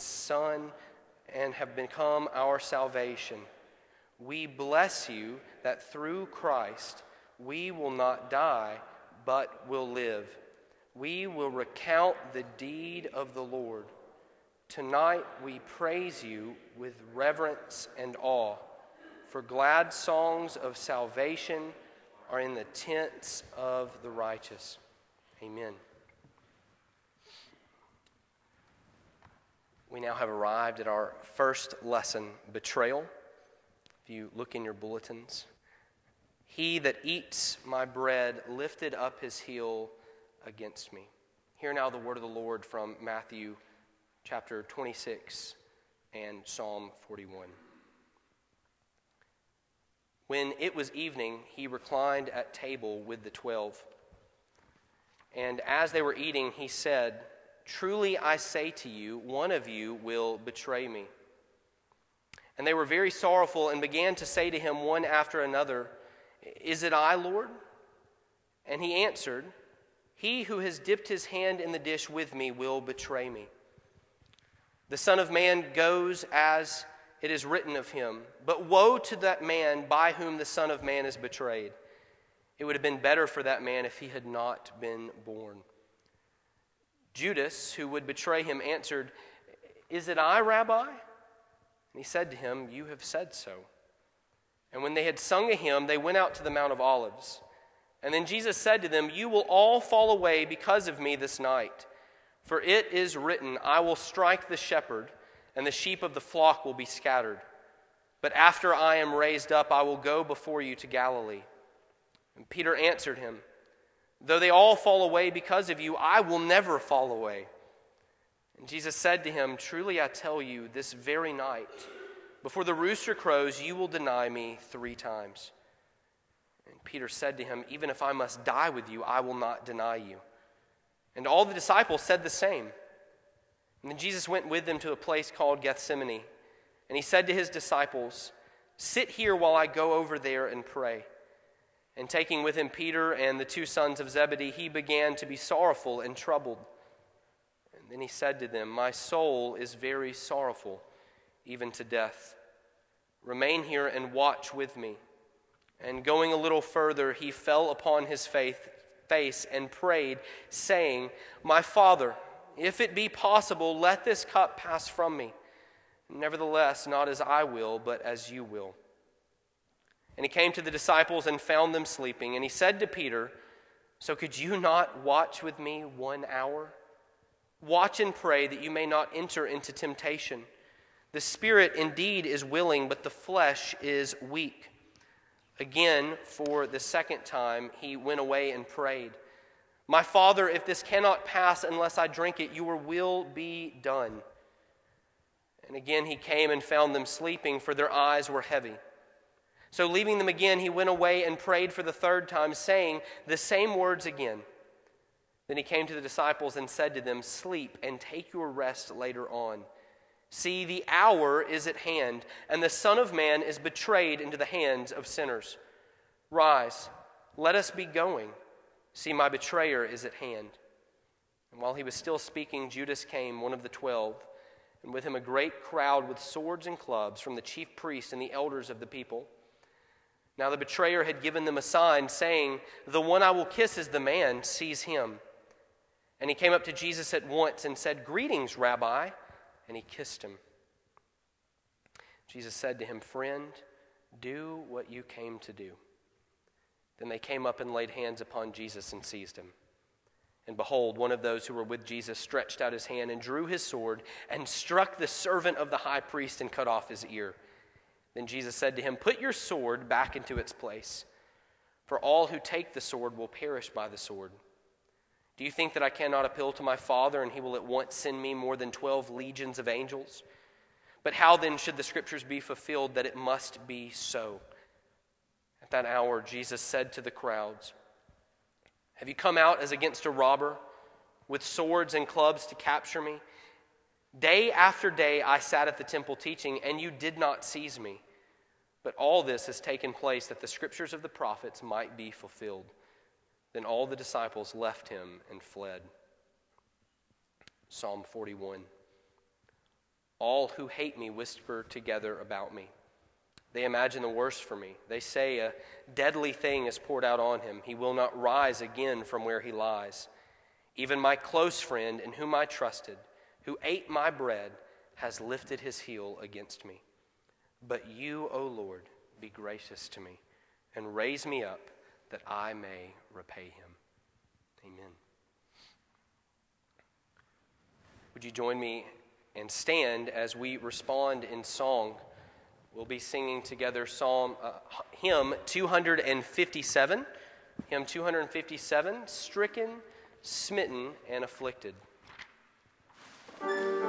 Son and have become our salvation. We bless you that through Christ we will not die, but will live. We will recount the deed of the Lord. Tonight we praise you with reverence and awe, for glad songs of salvation are in the tents of the righteous. Amen. We now have arrived at our first lesson betrayal. If you look in your bulletins, he that eats my bread lifted up his heel against me. Hear now the word of the Lord from Matthew chapter 26 and Psalm 41. When it was evening, he reclined at table with the twelve. And as they were eating, he said, Truly I say to you, one of you will betray me. And they were very sorrowful and began to say to him one after another, Is it I, Lord? And he answered, He who has dipped his hand in the dish with me will betray me. The Son of Man goes as it is written of him, but woe to that man by whom the Son of Man is betrayed. It would have been better for that man if he had not been born. Judas, who would betray him, answered, Is it I, Rabbi? And he said to him, You have said so. And when they had sung a hymn, they went out to the Mount of Olives. And then Jesus said to them, You will all fall away because of me this night. For it is written, I will strike the shepherd, and the sheep of the flock will be scattered. But after I am raised up, I will go before you to Galilee. And Peter answered him, Though they all fall away because of you, I will never fall away. And Jesus said to him, Truly I tell you, this very night, before the rooster crows, you will deny me three times. And Peter said to him, Even if I must die with you, I will not deny you. And all the disciples said the same. And then Jesus went with them to a place called Gethsemane. And he said to his disciples, Sit here while I go over there and pray. And taking with him Peter and the two sons of Zebedee, he began to be sorrowful and troubled. And then he said to them, My soul is very sorrowful, even to death. Remain here and watch with me. And going a little further, he fell upon his faith, face and prayed, saying, My Father, if it be possible, let this cup pass from me. Nevertheless, not as I will, but as you will. And he came to the disciples and found them sleeping. And he said to Peter, So could you not watch with me one hour? Watch and pray that you may not enter into temptation. The spirit indeed is willing, but the flesh is weak. Again, for the second time, he went away and prayed, My Father, if this cannot pass unless I drink it, your will be done. And again he came and found them sleeping, for their eyes were heavy. So, leaving them again, he went away and prayed for the third time, saying the same words again. Then he came to the disciples and said to them, Sleep and take your rest later on. See, the hour is at hand, and the Son of Man is betrayed into the hands of sinners. Rise, let us be going. See, my betrayer is at hand. And while he was still speaking, Judas came, one of the twelve, and with him a great crowd with swords and clubs from the chief priests and the elders of the people. Now the betrayer had given them a sign, saying, The one I will kiss is the man, seize him. And he came up to Jesus at once and said, Greetings, Rabbi. And he kissed him. Jesus said to him, Friend, do what you came to do. Then they came up and laid hands upon Jesus and seized him. And behold, one of those who were with Jesus stretched out his hand and drew his sword and struck the servant of the high priest and cut off his ear. Then Jesus said to him, Put your sword back into its place, for all who take the sword will perish by the sword. Do you think that I cannot appeal to my Father, and he will at once send me more than twelve legions of angels? But how then should the scriptures be fulfilled that it must be so? At that hour, Jesus said to the crowds, Have you come out as against a robber, with swords and clubs to capture me? Day after day I sat at the temple teaching, and you did not seize me. But all this has taken place that the scriptures of the prophets might be fulfilled. Then all the disciples left him and fled. Psalm 41. All who hate me whisper together about me. They imagine the worst for me. They say a deadly thing is poured out on him. He will not rise again from where he lies. Even my close friend, in whom I trusted, who ate my bread, has lifted his heel against me. But you, O Lord, be gracious to me and raise me up that I may repay him. Amen. Would you join me and stand as we respond in song? We'll be singing together Psalm uh, hymn 257, hymn 257, stricken, smitten, and afflicted. Thank you.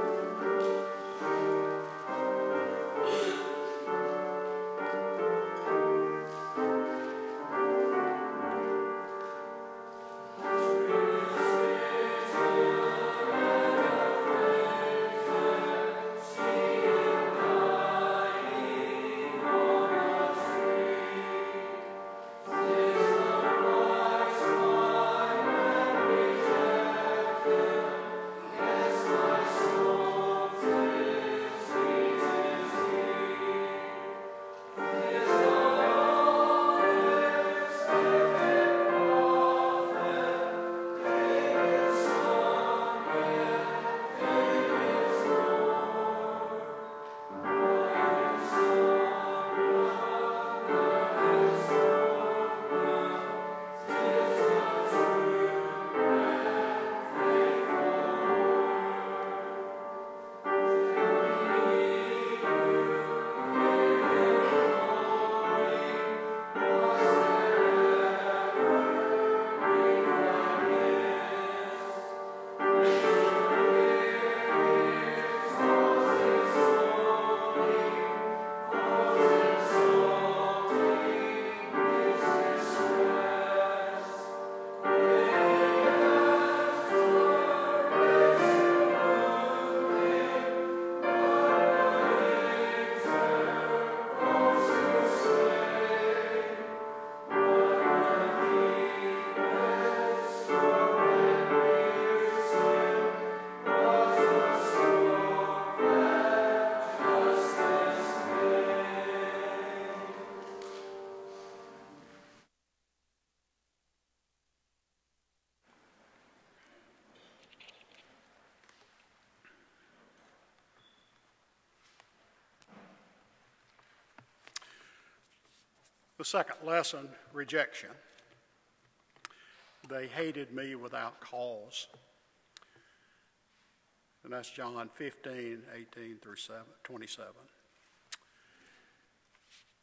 The second lesson rejection. They hated me without cause. And that's John 15, 18 through 27.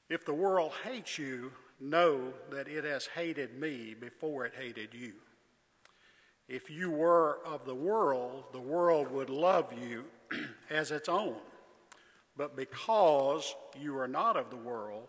If the world hates you, know that it has hated me before it hated you. If you were of the world, the world would love you as its own. But because you are not of the world,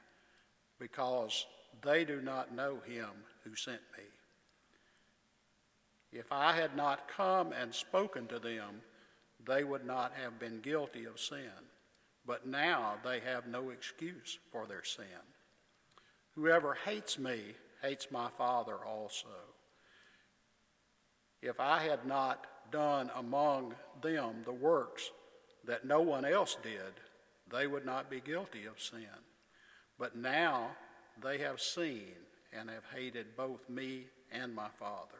because they do not know him who sent me. If I had not come and spoken to them, they would not have been guilty of sin. But now they have no excuse for their sin. Whoever hates me hates my Father also. If I had not done among them the works that no one else did, they would not be guilty of sin. But now they have seen and have hated both me and my Father.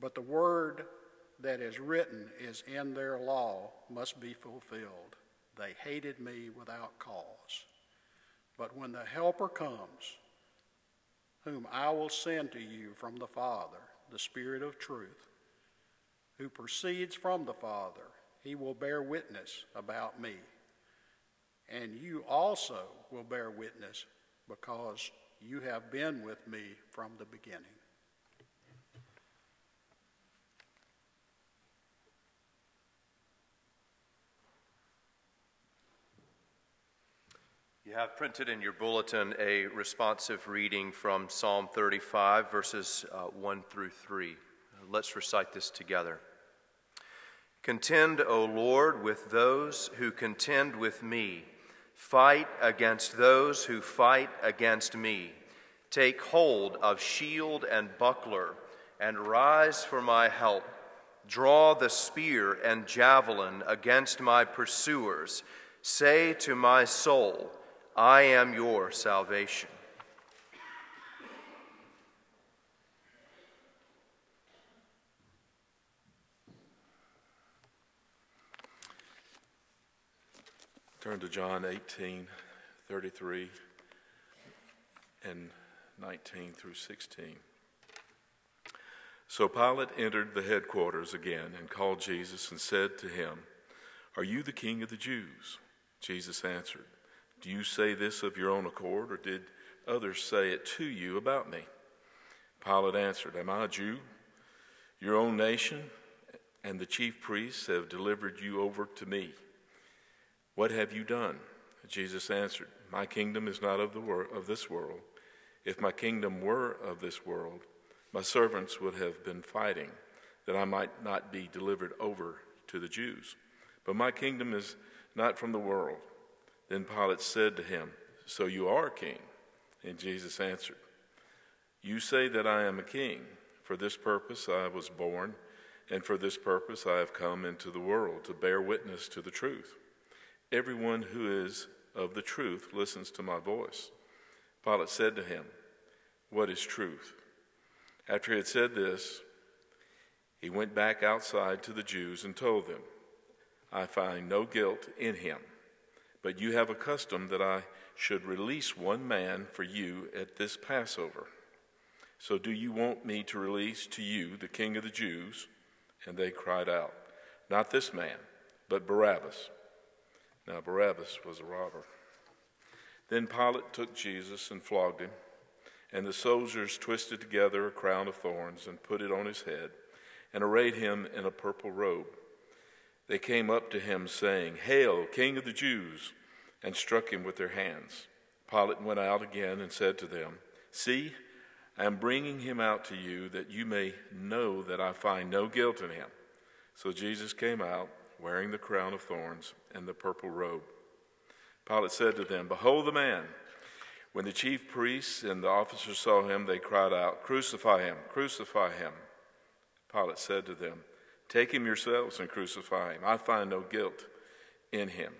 But the word that is written is in their law must be fulfilled. They hated me without cause. But when the Helper comes, whom I will send to you from the Father, the Spirit of truth, who proceeds from the Father, he will bear witness about me and you also will bear witness because you have been with me from the beginning. You have printed in your bulletin a responsive reading from Psalm 35, verses uh, 1 through 3. Let's recite this together. Contend, O Lord, with those who contend with me Fight against those who fight against me. Take hold of shield and buckler, and rise for my help. Draw the spear and javelin against my pursuers. Say to my soul, I am your salvation. Turn to John 18, 33 and 19 through 16. So Pilate entered the headquarters again and called Jesus and said to him, Are you the king of the Jews? Jesus answered, Do you say this of your own accord, or did others say it to you about me? Pilate answered, Am I a Jew? Your own nation and the chief priests have delivered you over to me. What have you done? Jesus answered, My kingdom is not of, the wor- of this world. If my kingdom were of this world, my servants would have been fighting that I might not be delivered over to the Jews. But my kingdom is not from the world. Then Pilate said to him, So you are king? And Jesus answered, You say that I am a king. For this purpose I was born, and for this purpose I have come into the world, to bear witness to the truth. Everyone who is of the truth listens to my voice. Pilate said to him, What is truth? After he had said this, he went back outside to the Jews and told them, I find no guilt in him, but you have a custom that I should release one man for you at this Passover. So do you want me to release to you the king of the Jews? And they cried out, Not this man, but Barabbas. Now Barabbas was a robber. Then Pilate took Jesus and flogged him. And the soldiers twisted together a crown of thorns and put it on his head, and arrayed him in a purple robe. They came up to him, saying, Hail, King of the Jews! and struck him with their hands. Pilate went out again and said to them, See, I am bringing him out to you that you may know that I find no guilt in him. So Jesus came out, wearing the crown of thorns and the purple robe. Pilate said to them, Behold the man! When the chief priests and the officers saw him, they cried out, Crucify him! Crucify him! Pilate said to them, Take him yourselves and crucify him. I find no guilt in him.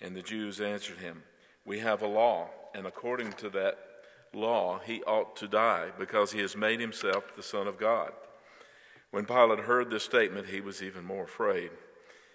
And the Jews answered him, We have a law, and according to that law, he ought to die, because he has made himself the Son of God. When Pilate heard this statement, he was even more afraid.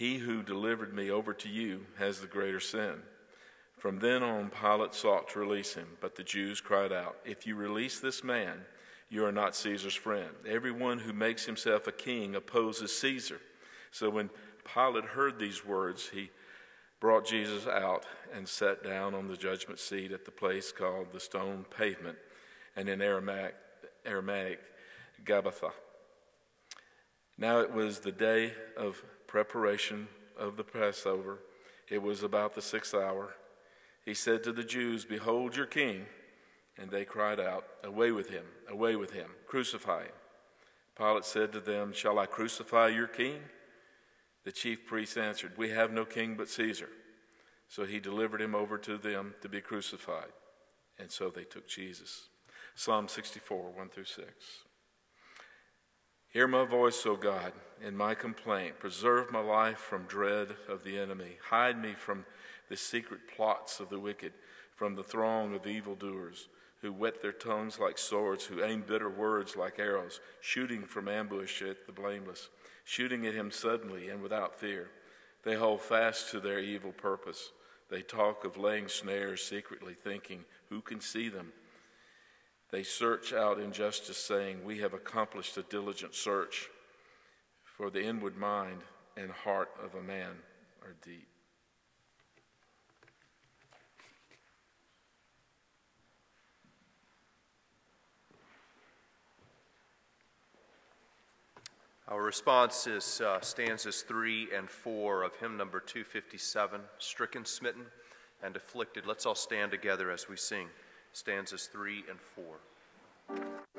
he who delivered me over to you has the greater sin. From then on, Pilate sought to release him, but the Jews cried out, If you release this man, you are not Caesar's friend. Everyone who makes himself a king opposes Caesar. So when Pilate heard these words, he brought Jesus out and sat down on the judgment seat at the place called the stone pavement, and in Aramaic, Aramaic Gabbatha. Now it was the day of preparation of the Passover. It was about the sixth hour. He said to the Jews, Behold your king. And they cried out, Away with him, away with him, crucify him. Pilate said to them, Shall I crucify your king? The chief priests answered, We have no king but Caesar. So he delivered him over to them to be crucified. And so they took Jesus. Psalm 64, 1 through 6. Hear my voice, O God, in my complaint. Preserve my life from dread of the enemy. Hide me from the secret plots of the wicked, from the throng of evildoers who whet their tongues like swords, who aim bitter words like arrows, shooting from ambush at the blameless, shooting at him suddenly and without fear. They hold fast to their evil purpose. They talk of laying snares secretly, thinking, Who can see them? They search out injustice, saying, We have accomplished a diligent search, for the inward mind and heart of a man are deep. Our response is uh, stanzas 3 and 4 of hymn number 257, Stricken, Smitten, and Afflicted. Let's all stand together as we sing stanzas 3 and 4.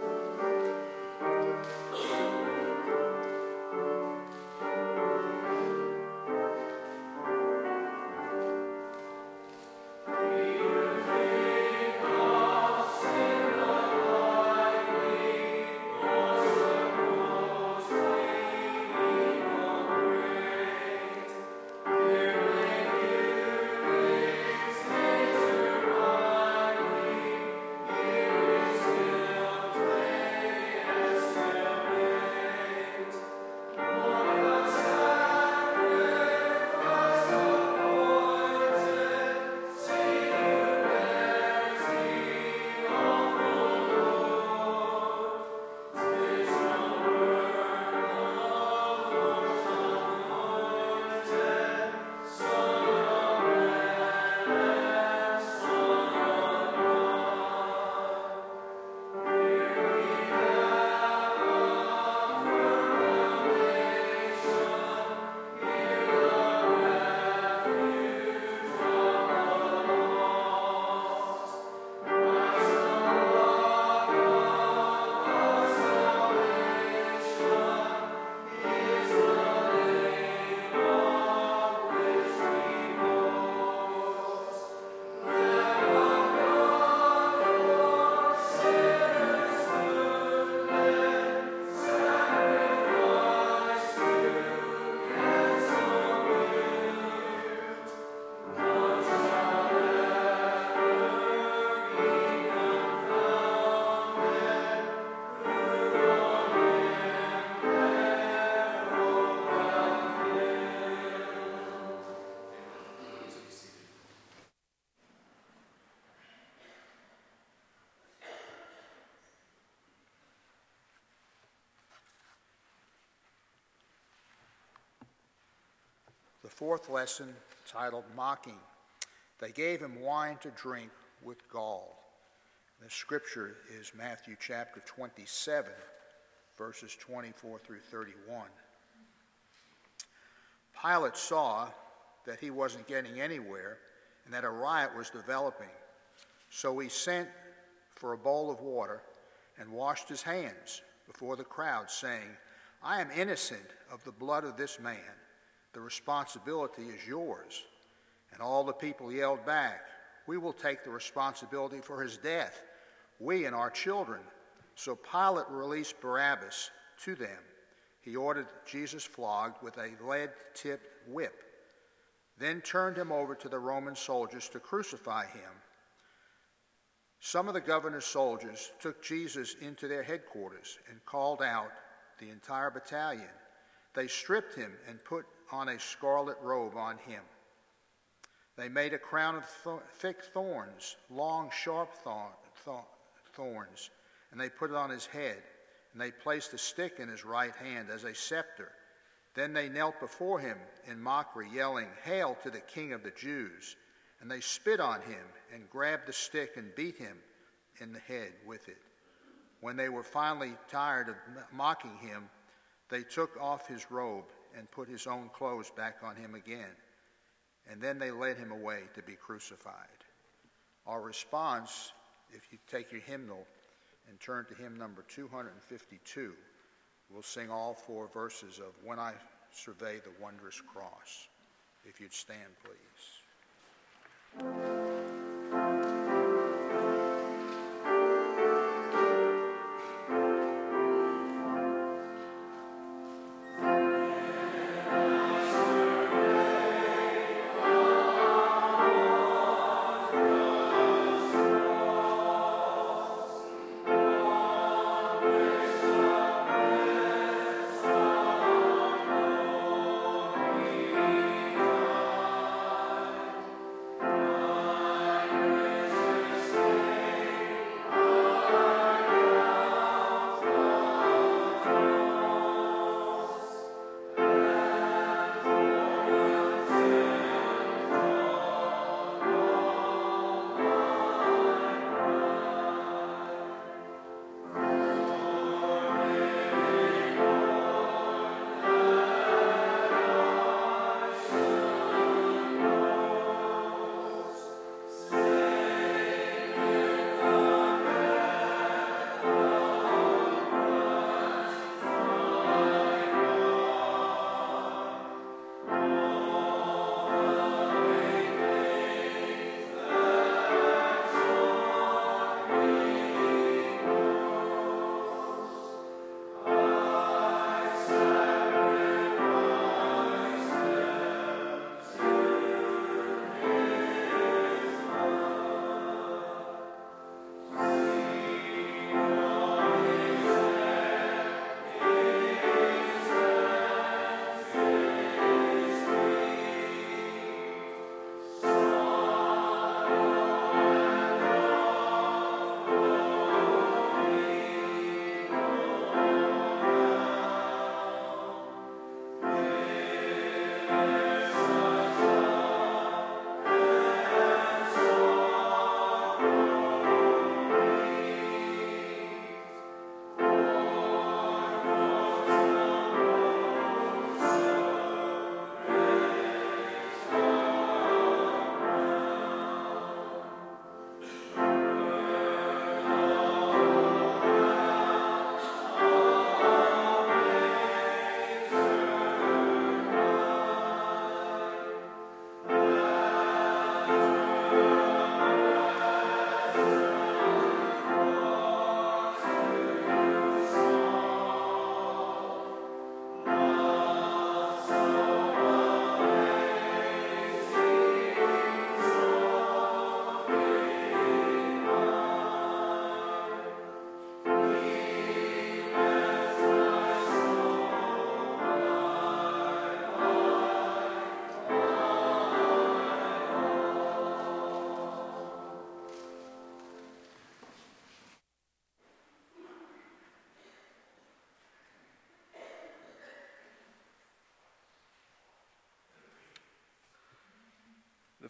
Fourth lesson, titled Mocking. They gave him wine to drink with gall. The scripture is Matthew chapter 27, verses 24 through 31. Pilate saw that he wasn't getting anywhere and that a riot was developing. So he sent for a bowl of water and washed his hands before the crowd, saying, I am innocent of the blood of this man. The responsibility is yours. And all the people yelled back, We will take the responsibility for his death, we and our children. So Pilate released Barabbas to them. He ordered Jesus flogged with a lead tipped whip, then turned him over to the Roman soldiers to crucify him. Some of the governor's soldiers took Jesus into their headquarters and called out the entire battalion. They stripped him and put on a scarlet robe on him. They made a crown of th- thick thorns, long, sharp th- th- thorns, and they put it on his head. And they placed a stick in his right hand as a scepter. Then they knelt before him in mockery, yelling, Hail to the King of the Jews! And they spit on him and grabbed the stick and beat him in the head with it. When they were finally tired of mocking him, they took off his robe and put his own clothes back on him again. And then they led him away to be crucified. Our response, if you take your hymnal and turn to hymn number 252, we'll sing all four verses of When I Survey the Wondrous Cross. If you'd stand, please.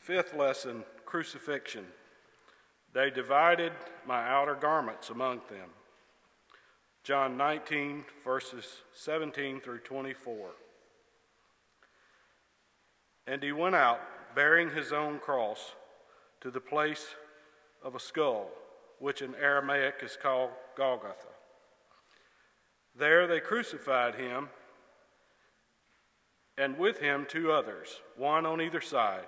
Fifth lesson crucifixion. They divided my outer garments among them. John 19, verses 17 through 24. And he went out, bearing his own cross, to the place of a skull, which in Aramaic is called Golgotha. There they crucified him, and with him two others, one on either side,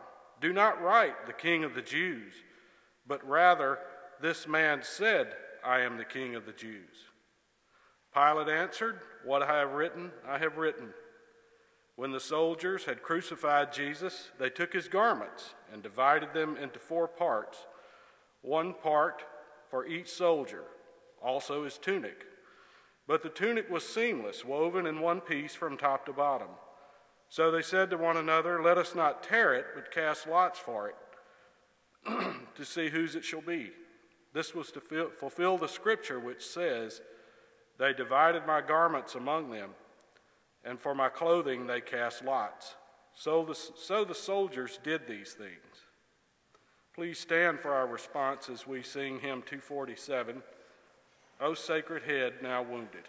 Do not write the King of the Jews but rather, this man said, I am the king of the Jews. Pilate answered, What I have written, I have written. When the soldiers had crucified Jesus, they took his garments and divided them into four parts, one part for each soldier, also his tunic. But the tunic was seamless, woven in one piece from top to bottom. So they said to one another, Let us not tear it, but cast lots for it to see whose it shall be. This was to fulfill the scripture which says, They divided my garments among them, and for my clothing they cast lots. So the, so the soldiers did these things. Please stand for our response as we sing hymn 247, O Sacred Head Now Wounded.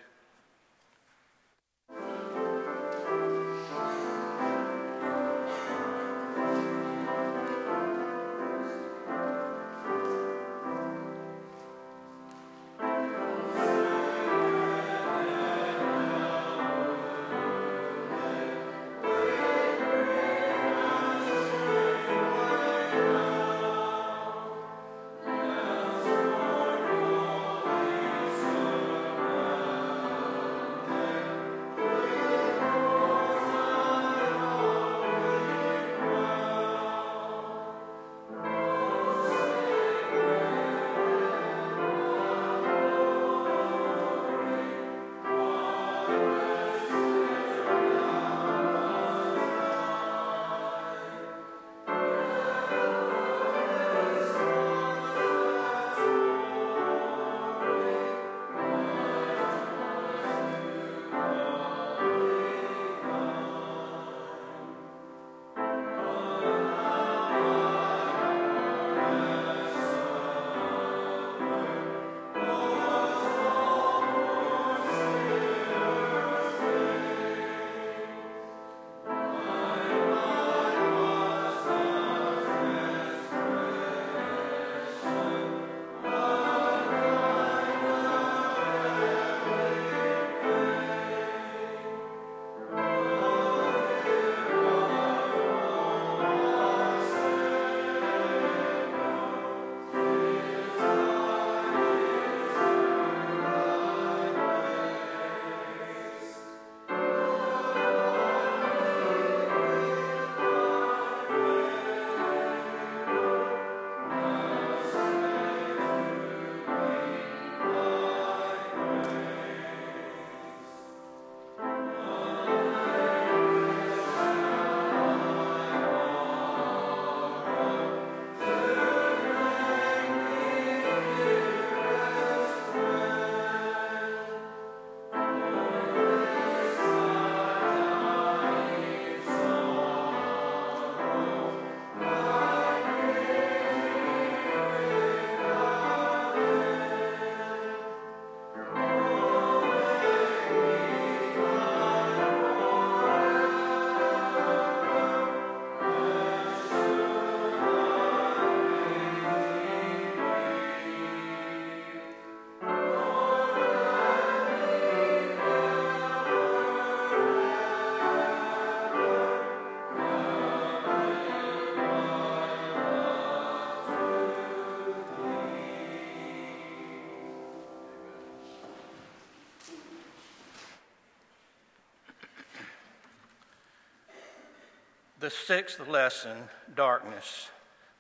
The sixth lesson, darkness.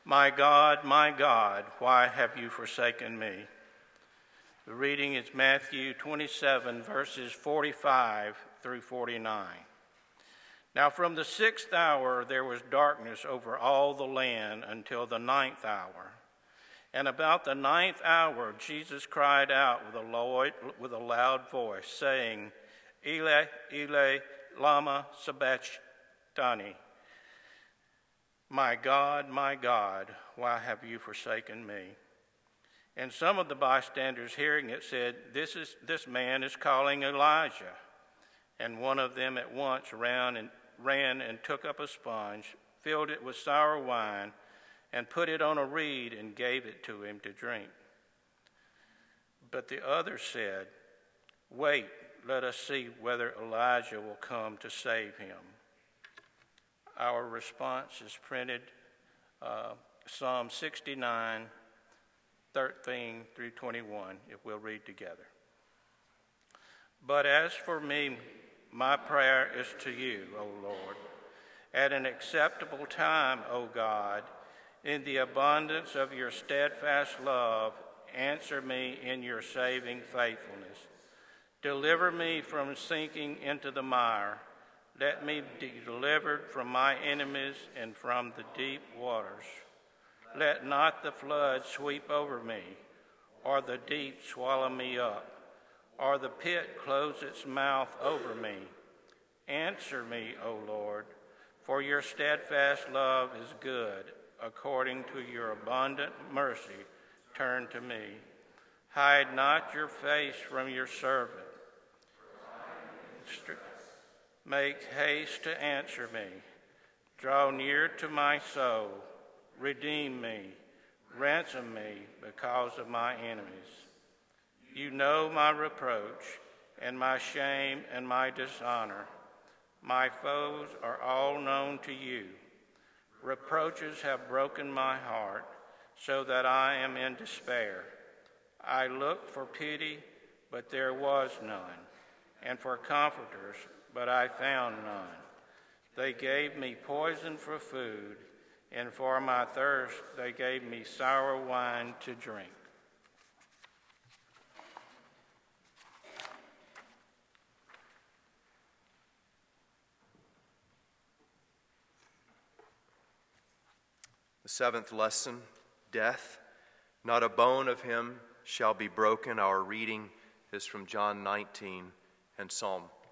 My God, my God, why have you forsaken me? The reading is Matthew 27, verses 45 through 49. Now, from the sixth hour there was darkness over all the land until the ninth hour. And about the ninth hour, Jesus cried out with a, loud, voice, saying, Eli, Eli, Lama Sabachthani. My God, my God, why have you forsaken me? And some of the bystanders hearing it said, This, is, this man is calling Elijah. And one of them at once ran and, ran and took up a sponge, filled it with sour wine, and put it on a reed and gave it to him to drink. But the others said, Wait, let us see whether Elijah will come to save him. Our response is printed uh, Psalm 69, 13 through 21, if we'll read together. But as for me, my prayer is to you, O Lord. At an acceptable time, O God, in the abundance of your steadfast love, answer me in your saving faithfulness. Deliver me from sinking into the mire. Let me be delivered from my enemies and from the deep waters. Let not the flood sweep over me, or the deep swallow me up, or the pit close its mouth over me. Answer me, O Lord, for your steadfast love is good according to your abundant mercy, turn to me. Hide not your face from your servant. Make haste to answer me. Draw near to my soul. Redeem me. Ransom me because of my enemies. You know my reproach and my shame and my dishonor. My foes are all known to you. Reproaches have broken my heart so that I am in despair. I looked for pity, but there was none, and for comforters, but I found none. They gave me poison for food, and for my thirst they gave me sour wine to drink. The seventh lesson death. Not a bone of him shall be broken. Our reading is from John 19 and Psalm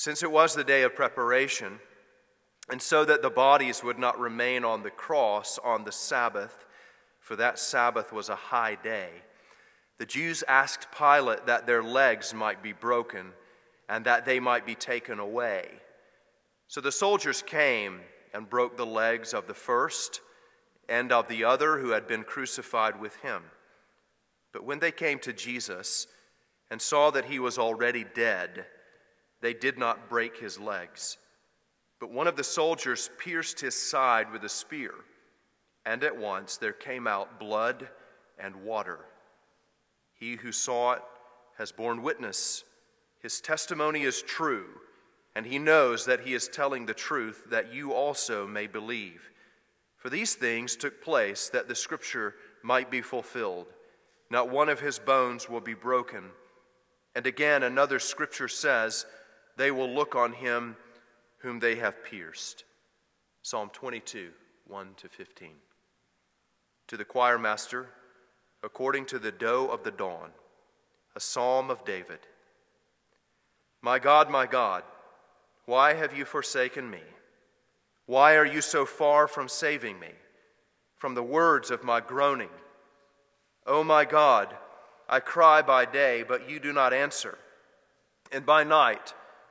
Since it was the day of preparation, and so that the bodies would not remain on the cross on the Sabbath, for that Sabbath was a high day, the Jews asked Pilate that their legs might be broken and that they might be taken away. So the soldiers came and broke the legs of the first and of the other who had been crucified with him. But when they came to Jesus and saw that he was already dead, they did not break his legs. But one of the soldiers pierced his side with a spear, and at once there came out blood and water. He who saw it has borne witness. His testimony is true, and he knows that he is telling the truth, that you also may believe. For these things took place that the scripture might be fulfilled. Not one of his bones will be broken. And again, another scripture says, They will look on him whom they have pierced. Psalm 22, 1 to 15. To the choir master, according to the doe of the dawn, a psalm of David. My God, my God, why have you forsaken me? Why are you so far from saving me, from the words of my groaning? O oh my God, I cry by day, but you do not answer, and by night,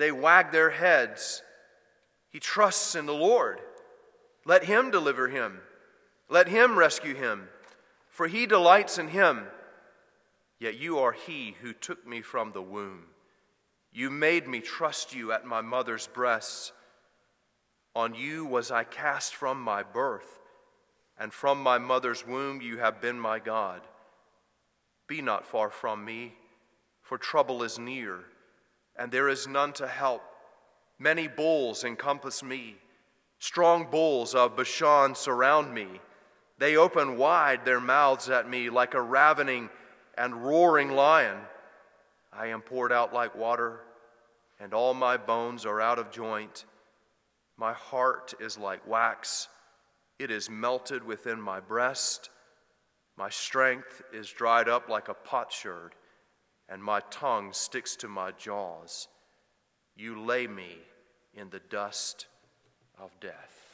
They wag their heads. He trusts in the Lord. Let him deliver him. Let him rescue him, for he delights in him. Yet you are he who took me from the womb. You made me trust you at my mother's breasts. On you was I cast from my birth, and from my mother's womb you have been my God. Be not far from me, for trouble is near, and there is none to help. Many bulls encompass me, strong bulls of Bashan surround me. They open wide their mouths at me like a ravening and roaring lion. I am poured out like water, and all my bones are out of joint. My heart is like wax, it is melted within my breast. My strength is dried up like a potsherd, and my tongue sticks to my jaws. You lay me in the dust of death.